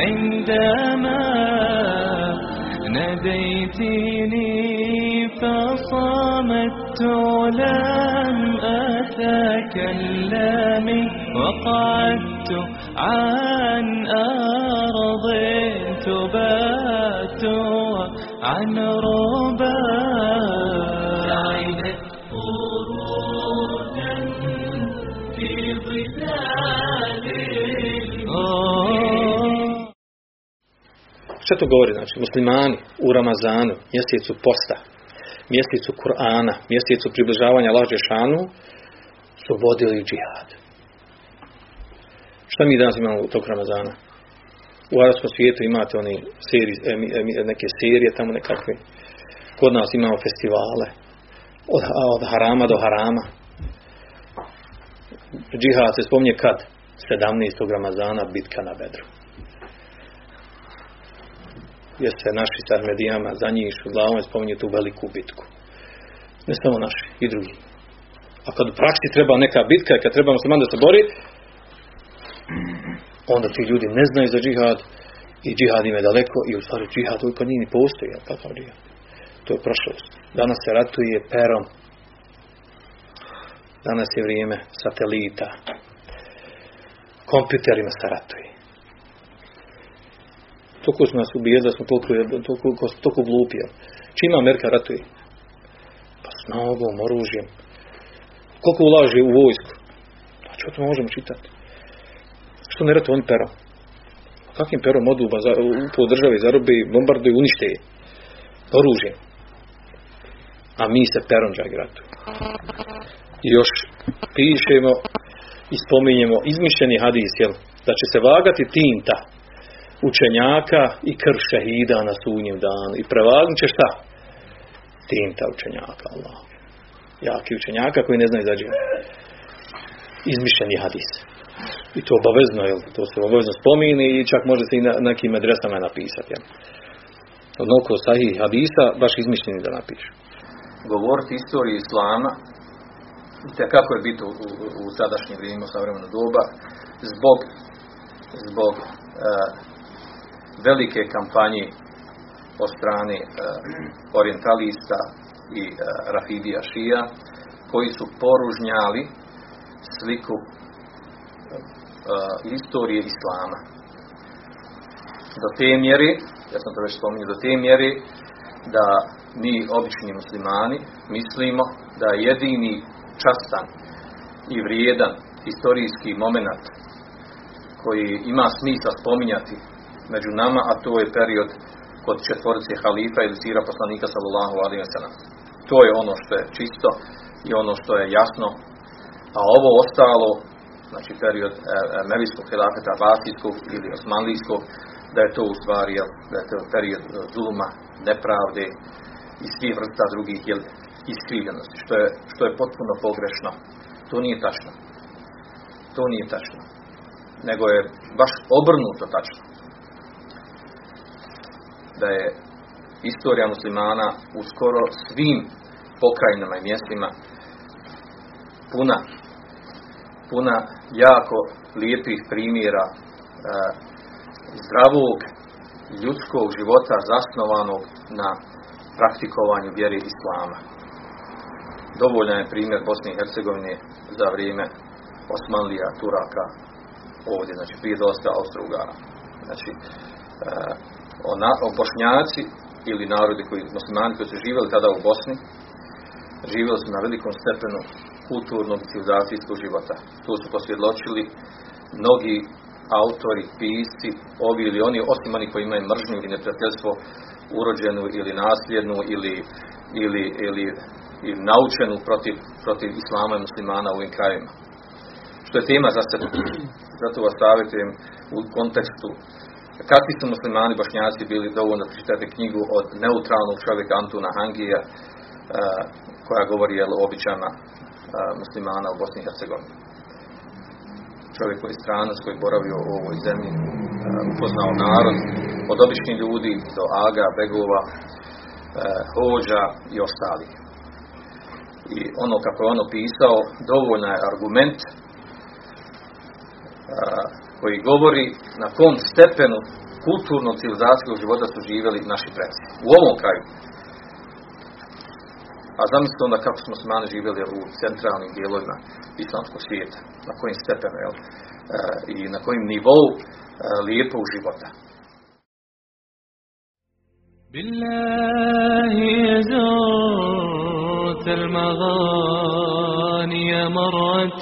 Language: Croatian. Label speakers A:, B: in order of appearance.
A: عندما ناديتني فصمت لم أتكلم وقعدت عن أرض تبات عن ربا
B: Što to govori? Znači, muslimani u Ramazanu, mjesecu posta, mjesecu Kur'ana, mjesecu približavanja lađe šanu, su vodili džihad. Šta mi danas imamo u tog Ramazana? U arabskom svijetu imate oni seri, neke serije tamo nekakve. Kod nas imamo festivale. Od, od harama do harama. Džihad se spominje kad? 17. Ramazana bitka na Bedru jer se naši sa medijama za njih u glavom spominju tu veliku bitku. Ne samo naši, i drugi. A kad u praksi treba neka bitka i kad treba musliman da se bori, onda ti ljudi ne znaju za džihad i džihad im je daleko i u stvari džihad uvijek nije ni postoji, jel kakav džihad? To je prošlost. Danas se ratuje perom. Danas je vrijeme satelita. Kompjuterima se ratuje. Toliko su nas ubijeli da smo toliko, toliko, toliko glupi. jel? Čima Amerika ratuje? Pa snagom, oružjem. Koliko ulaže u vojsku? A što to možemo čitati? Što ne ratuje oni perom? Kakvim perom odu u po državi, zarobi, bombarduju, unište je? Oružjem. A mi se perom ratuju. I još pišemo i spominjemo izmišljeni hadis, jel? Da će se vagati tinta učenjaka i krv šehida na sunjem danu. I prevagnut će šta? Tinta učenjaka, Allah. Jaki učenjaka koji ne znaju za džihad. Izmišljeni hadis. I to obavezno, jel? To se obavezno spomini i čak može se i na nekim adresama napisati, jel? Odnoko sahih hadisa, baš izmišljeni da napišu.
C: govoriti istoriju islama te kako je biti u, u, u sadašnje vrijeme, u doba, zbog, zbog e, velike kampanje od strane e, orientalista i e, rafidija šija, koji su poružnjali sliku e, istorije islama. Do te mjere, ja sam to već spominjao, do te mjere da mi, obični muslimani, mislimo da jedini častan i vrijedan historijski moment koji ima smisla spominjati među nama, a to je period kod četvorice halifa ili sira poslanika sallallahu alaihi wa. To je ono što je čisto i ono što je jasno, a ovo ostalo, znači period e, Mevijskog hilafeta, Vasijskog ili Osmanlijskog, da je to u stvari, da je to period e, zuluma, nepravde i svih vrsta drugih jel, iskrivljenosti, što je, što je potpuno pogrešno. To nije tačno. To nije tačno. Nego je baš obrnuto tačno. Da je istorija muslimana u skoro svim pokrajinama i mjestima puna puna jako lijepih primjera e, zdravog ljudskog života zasnovanog na praktikovanju vjere Islama. Dovoljan je primjer Bosne i Hercegovine za vrijeme Osmanlija, Turaka, ovdje, znači prije dolaska Austro-Ugara. Znači, e, ona, o Bošnjaci ili narodi koji, muslimani koji su živjeli tada u Bosni, živjeli su na velikom stepenu kulturnog civilizacijskog života. Tu su posvjedločili mnogi autori, pisci, ovi ili oni, osim oni koji imaju mržnju ili neprijateljstvo urođenu ili nasljednu ili, ili, ili, ili naučenu protiv, protiv islama i muslimana u ovim krajevima. što je tema za sebe. Zato vas savjetujem u kontekstu kakvi su muslimani bošnjaci bili dovoljno pročitati knjigu od neutralnog čovjeka Antuna Hangija e, koja govori jel, o običajama e, muslimana u Bosni i Hercegovini. Čovjek koji je stranac, koji boravio u ovoj zemlji, e, upoznao narod od običnih ljudi do aga, begova, hođa i ostalih. I ono kako je ono pisao, dovoljno je argument koji govori na kom stepenu kulturnog civilizacijskog života su živjeli naši preci. U ovom kraju. A zamislite onda kako smo smani živjeli u centralnim dijelovima islamskog svijeta. Na kojim stepenu, jel? E, I na kojim nivou e, lijepog života.
A: بالله زرت المغاني مرة